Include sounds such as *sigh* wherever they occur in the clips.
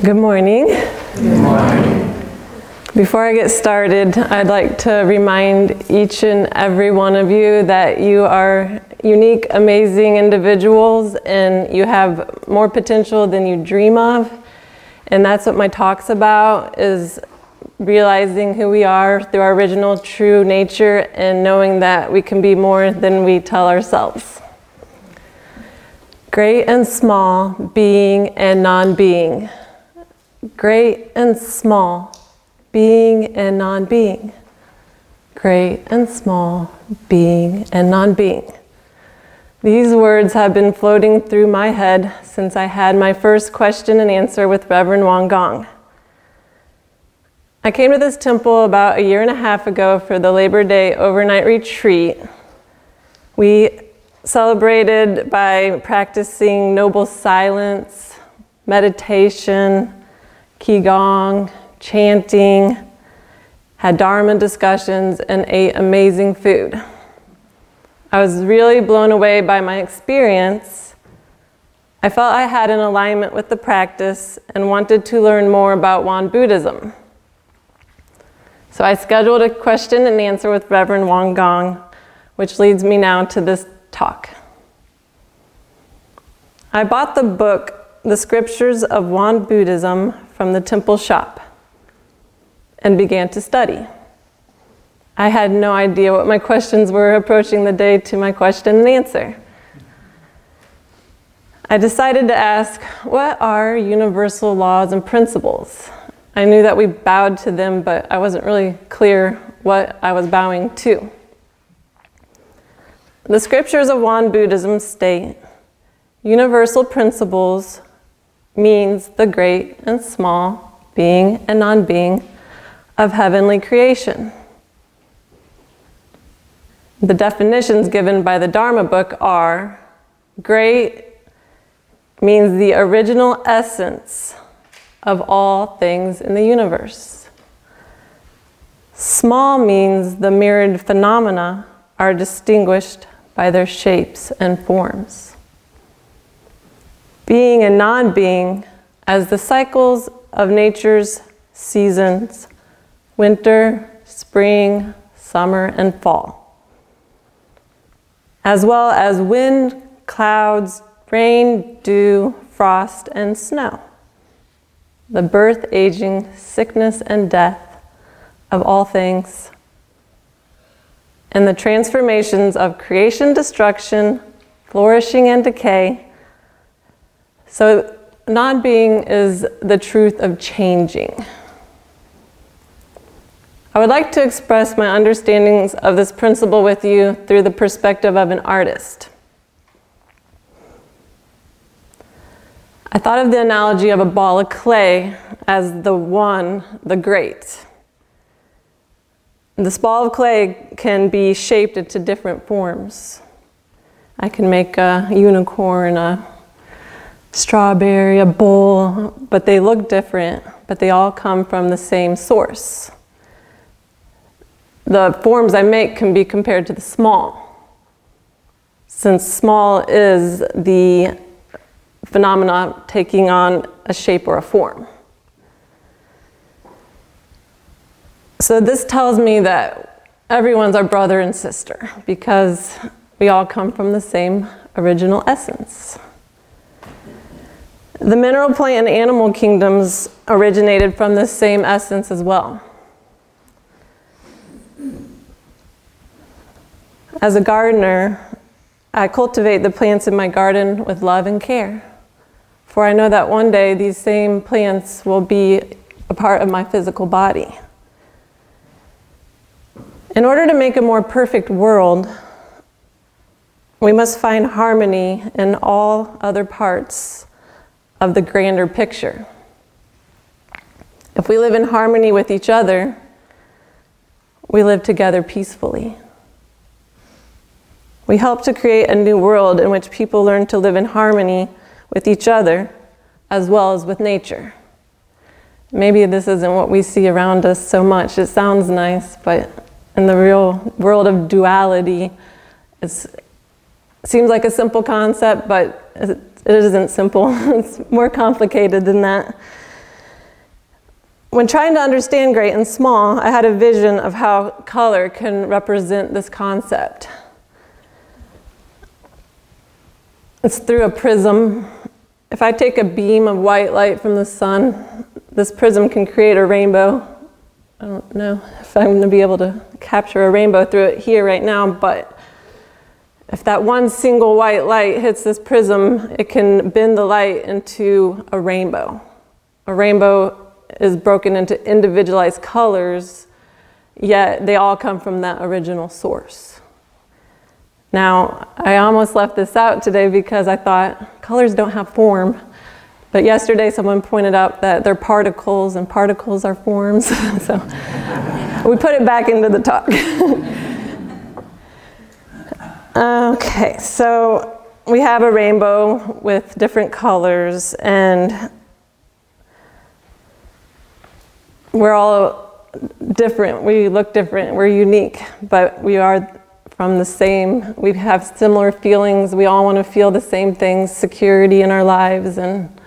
Good morning. Good morning. Before I get started, I'd like to remind each and every one of you that you are unique, amazing individuals and you have more potential than you dream of. And that's what my talk's about is realizing who we are through our original true nature and knowing that we can be more than we tell ourselves. Great and small, being and non-being great and small, being and non being. Great and small, being and non being. These words have been floating through my head since I had my first question and answer with Reverend Wang Gong. I came to this temple about a year and a half ago for the Labor Day overnight retreat. We celebrated by practicing noble silence, meditation, qigong, chanting, had Dharma discussions, and ate amazing food. I was really blown away by my experience. I felt I had an alignment with the practice and wanted to learn more about Won Buddhism. So I scheduled a question and answer with Reverend Wang Gong, which leads me now to this talk. I bought the book, The Scriptures of Won Buddhism from the temple shop and began to study. I had no idea what my questions were approaching the day to my question and answer. I decided to ask, what are universal laws and principles? I knew that we bowed to them, but I wasn't really clear what I was bowing to. The scriptures of Won Buddhism state universal principles means the great and small, being and non being of heavenly creation. The definitions given by the Dharma book are great means the original essence of all things in the universe. Small means the mirrored phenomena are distinguished by their shapes and forms being and non being as the cycles of nature's seasons winter, spring, summer, and fall, as well as wind, clouds, rain, dew, frost, and snow, the birth, aging, sickness, and death of all things, and the transformations of creation, destruction, flourishing, and decay so, non being is the truth of changing. I would like to express my understandings of this principle with you through the perspective of an artist. I thought of the analogy of a ball of clay as the one, the great. This ball of clay can be shaped into different forms. I can make a unicorn, a strawberry, a bowl, but they look different, but they all come from the same source. The forms I make can be compared to the small, since small is the phenomena taking on a shape or a form. So this tells me that everyone's our brother and sister because we all come from the same original essence. The mineral, plant, and animal kingdoms originated from the same essence as well. As a gardener, I cultivate the plants in my garden with love and care. For I know that one day these same plants will be a part of my physical body. In order to make a more perfect world, we must find harmony in all other parts of the grander picture. If we live in harmony with each other, we live together peacefully. We help to create a new world in which people learn to live in harmony with each other as well as with nature. Maybe this isn't what we see around us so much. It sounds nice, but in the real world of duality, it seems like a simple concept, but it isn't simple. *laughs* it's more complicated than that. When trying to understand great and small, I had a vision of how color can represent this concept. It's through a prism. If I take a beam of white light from the sun, this prism can create a rainbow. I don't know if I'm going to be able to capture a rainbow through it here right now, but if that one single white light hits this prism, it can bend the light into a rainbow. A rainbow is broken into individualized colors, yet they all come from that original source. Now, I almost left this out today because I thought colors don't have form. But yesterday someone pointed out that they're particles and particles are forms. *laughs* so we put it back into the talk. *laughs* okay, so we have a rainbow with different colors and we're all different. We look different. We're unique, but we are from the same. We have similar feelings. We all want to feel the same things, security in our lives. And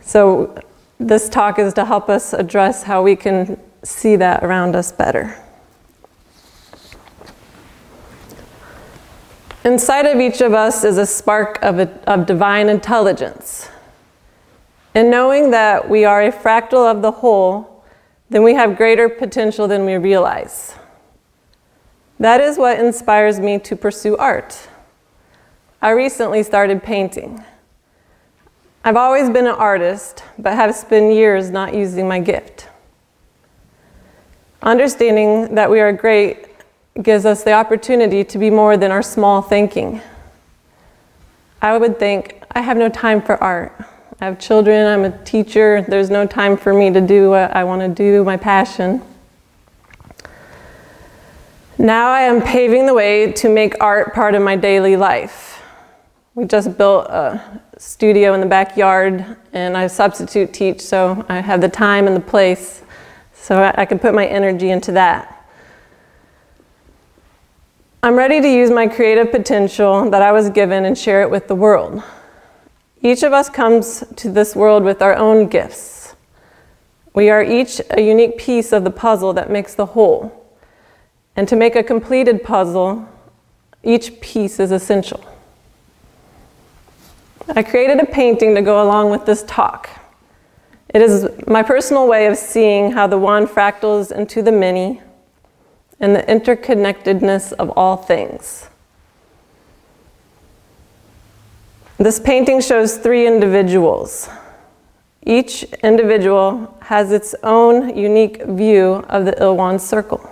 so this talk is to help us address how we can see that around us better. Inside of each of us is a spark of, a, of divine intelligence. And knowing that we are a fractal of the whole, then we have greater potential than we realize. That is what inspires me to pursue art. I recently started painting. I've always been an artist, but have spent years not using my gift. Understanding that we are great gives us the opportunity to be more than our small thinking. I would think, I have no time for art. I have children, I'm a teacher, there's no time for me to do what I want to do, my passion. Now I am paving the way to make art part of my daily life. We just built a studio in the backyard and I substitute teach, so I have the time and the place, so I can put my energy into that. I'm ready to use my creative potential that I was given and share it with the world. Each of us comes to this world with our own gifts. We are each a unique piece of the puzzle that makes the whole. And to make a completed puzzle, each piece is essential. I created a painting to go along with this talk. It is my personal way of seeing how the one fractals into the many and the interconnectedness of all things. This painting shows three individuals. Each individual has its own unique view of the Il-Won circle.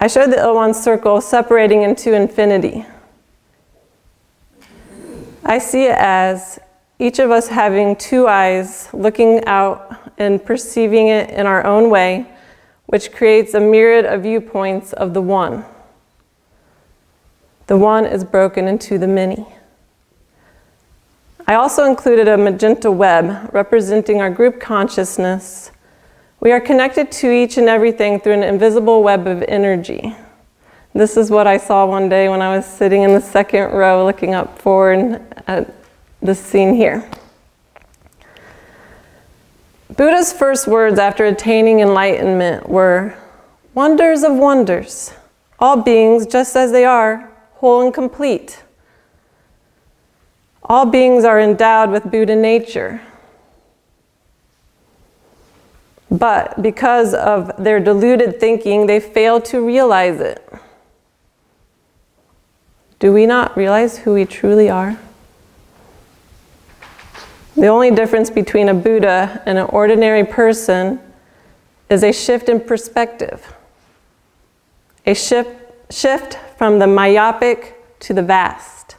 I showed the Il-Won circle separating into infinity. I see it as each of us having two eyes looking out and perceiving it in our own way, which creates a myriad of viewpoints of the one. The one is broken into the many. I also included a magenta web representing our group consciousness. We are connected to each and everything through an invisible web of energy. This is what I saw one day when I was sitting in the second row looking up forward at this scene here. Buddha's first words after attaining enlightenment were, Wonders of wonders, all beings just as they are, whole and complete. All beings are endowed with Buddha nature. But because of their deluded thinking, they fail to realize it. Do we not realize who we truly are? The only difference between a Buddha and an ordinary person is a shift in perspective, a shift, shift from the myopic to the vast.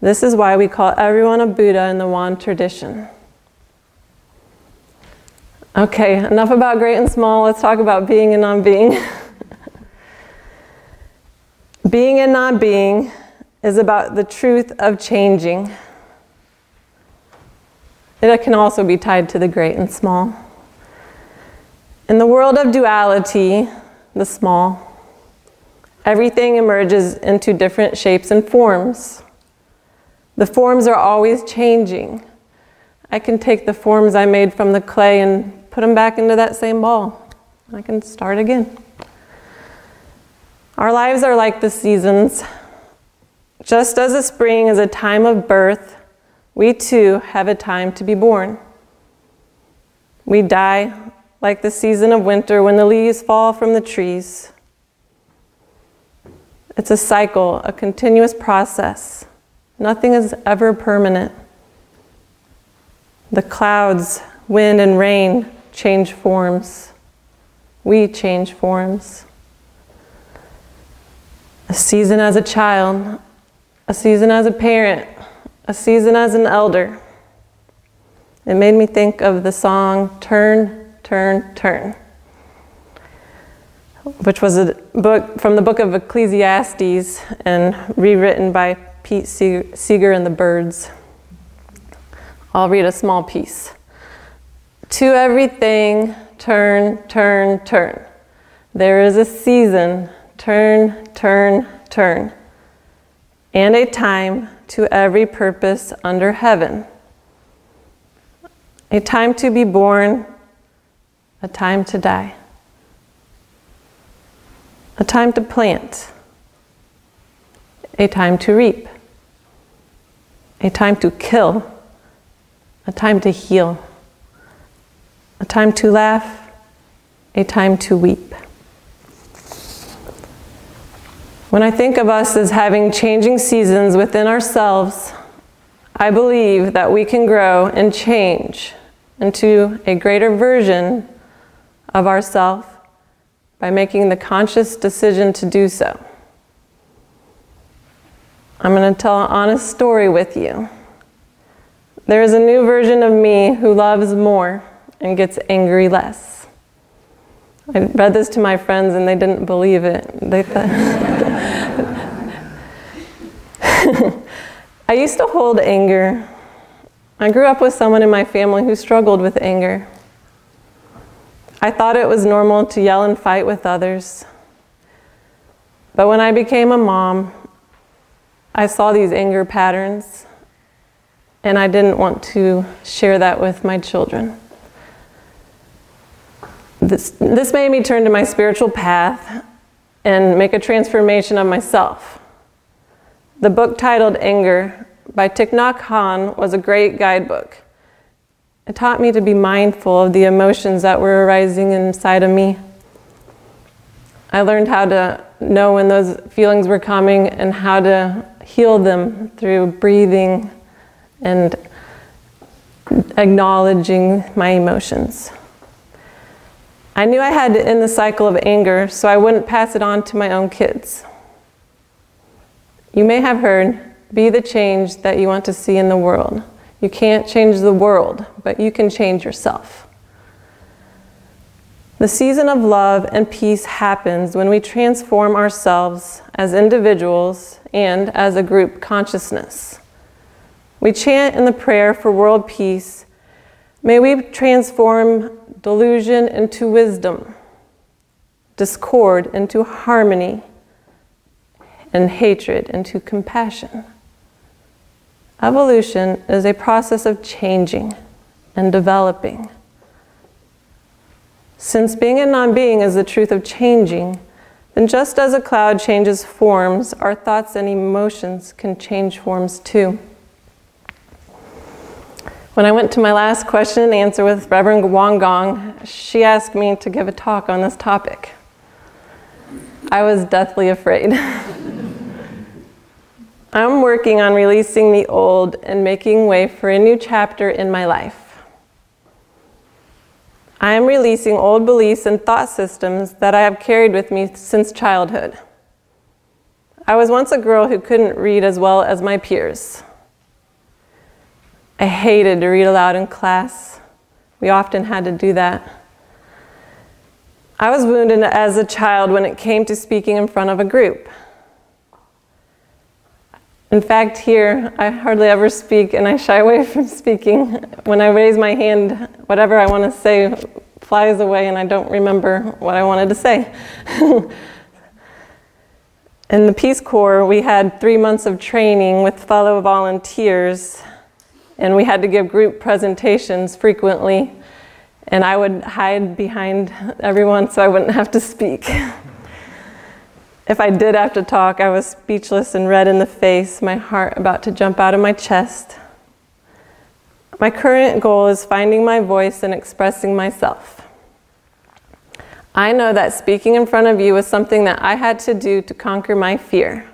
This is why we call everyone a Buddha in the Won tradition. Okay, enough about great and small. Let's talk about being and non being. *laughs* being and non being is about the truth of changing. It can also be tied to the great and small. In the world of duality, the small, everything emerges into different shapes and forms. The forms are always changing. I can take the forms I made from the clay and put them back into that same ball. I can start again. Our lives are like the seasons. Just as the spring is a time of birth, we too have a time to be born. We die like the season of winter when the leaves fall from the trees. It's a cycle, a continuous process. Nothing is ever permanent. The clouds, wind, and rain change forms. We change forms. A season as a child, a season as a parent, a season as an elder. It made me think of the song Turn, Turn, Turn, which was a book from the book of Ecclesiastes and rewritten by Pete Seeger and the Byrds. I'll read a small piece. To everything, turn, turn, turn. There is a season, turn, turn, turn, and a time to every purpose under heaven. A time to be born, a time to die, a time to plant, a time to reap, a time to kill, a time to heal, a time to laugh, a time to weep. When I think of us as having changing seasons within ourselves, I believe that we can grow and change into a greater version of ourself by making the conscious decision to do so. I'm going to tell an honest story with you. There is a new version of me who loves more and gets angry less. I read this to my friends and they didn't believe it. They thought *laughs* I used to hold anger. I grew up with someone in my family who struggled with anger. I thought it was normal to yell and fight with others. But when I became a mom, I saw these anger patterns and I didn't want to share that with my children. This, this made me turn to my spiritual path and make a transformation of myself. The book titled Anger by Thich Nhat Hanh was a great guidebook. It taught me to be mindful of the emotions that were arising inside of me. I learned how to know when those feelings were coming and how to heal them through breathing and acknowledging my emotions. I knew I had to end the cycle of anger so I wouldn't pass it on to my own kids. You may have heard, be the change that you want to see in the world. You can't change the world, but you can change yourself. The season of love and peace happens when we transform ourselves as individuals and as a group consciousness. We chant in the prayer for world peace, may we transform delusion into wisdom, discord into harmony, and hatred into compassion. Evolution is a process of changing and developing. Since being and non being is the truth of changing, then just as a cloud changes forms, our thoughts and emotions can change forms too. When I went to my last question and answer with Reverend Wang Gong, she asked me to give a talk on this topic. I was deathly afraid. *laughs* I'm working on releasing the old and making way for a new chapter in my life. I am releasing old beliefs and thought systems that I have carried with me since childhood. I was once a girl who couldn't read as well as my peers. I hated to read aloud in class. We often had to do that. I was wounded as a child when it came to speaking in front of a group. In fact, here, I hardly ever speak and I shy away from speaking. When I raise my hand, whatever I want to say flies away and I don't remember what I wanted to say. *laughs* In the Peace Corps, we had three months of training with fellow volunteers and we had to give group presentations frequently, and I would hide behind everyone so I wouldn't have to speak. *laughs* if I did have to talk, I was speechless and red in the face, my heart about to jump out of my chest. My current goal is finding my voice and expressing myself. I know that speaking in front of you was something that I had to do to conquer my fear.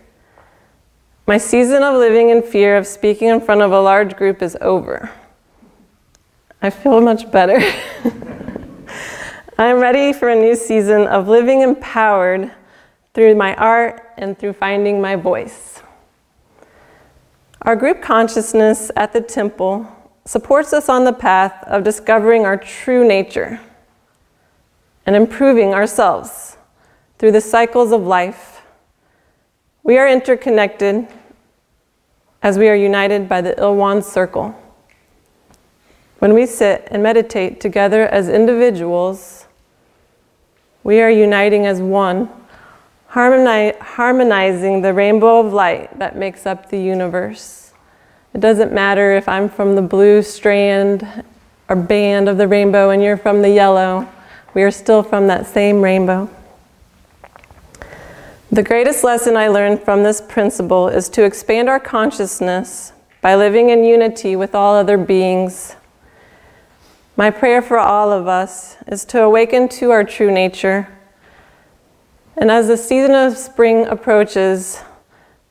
My season of living in fear of speaking in front of a large group is over. I feel much better. *laughs* I am ready for a new season of living empowered through my art and through finding my voice. Our group consciousness at the temple supports us on the path of discovering our true nature and improving ourselves through the cycles of life. We are interconnected as we are united by the Il-Won circle. When we sit and meditate together as individuals, we are uniting as one, harmonizing the rainbow of light that makes up the universe. It doesn't matter if I'm from the blue strand or band of the rainbow and you're from the yellow. We are still from that same rainbow. The greatest lesson I learned from this principle is to expand our consciousness by living in unity with all other beings. My prayer for all of us is to awaken to our true nature. And as the season of spring approaches,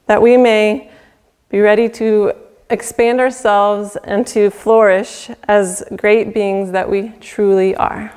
that we may be ready to expand ourselves and to flourish as great beings that we truly are.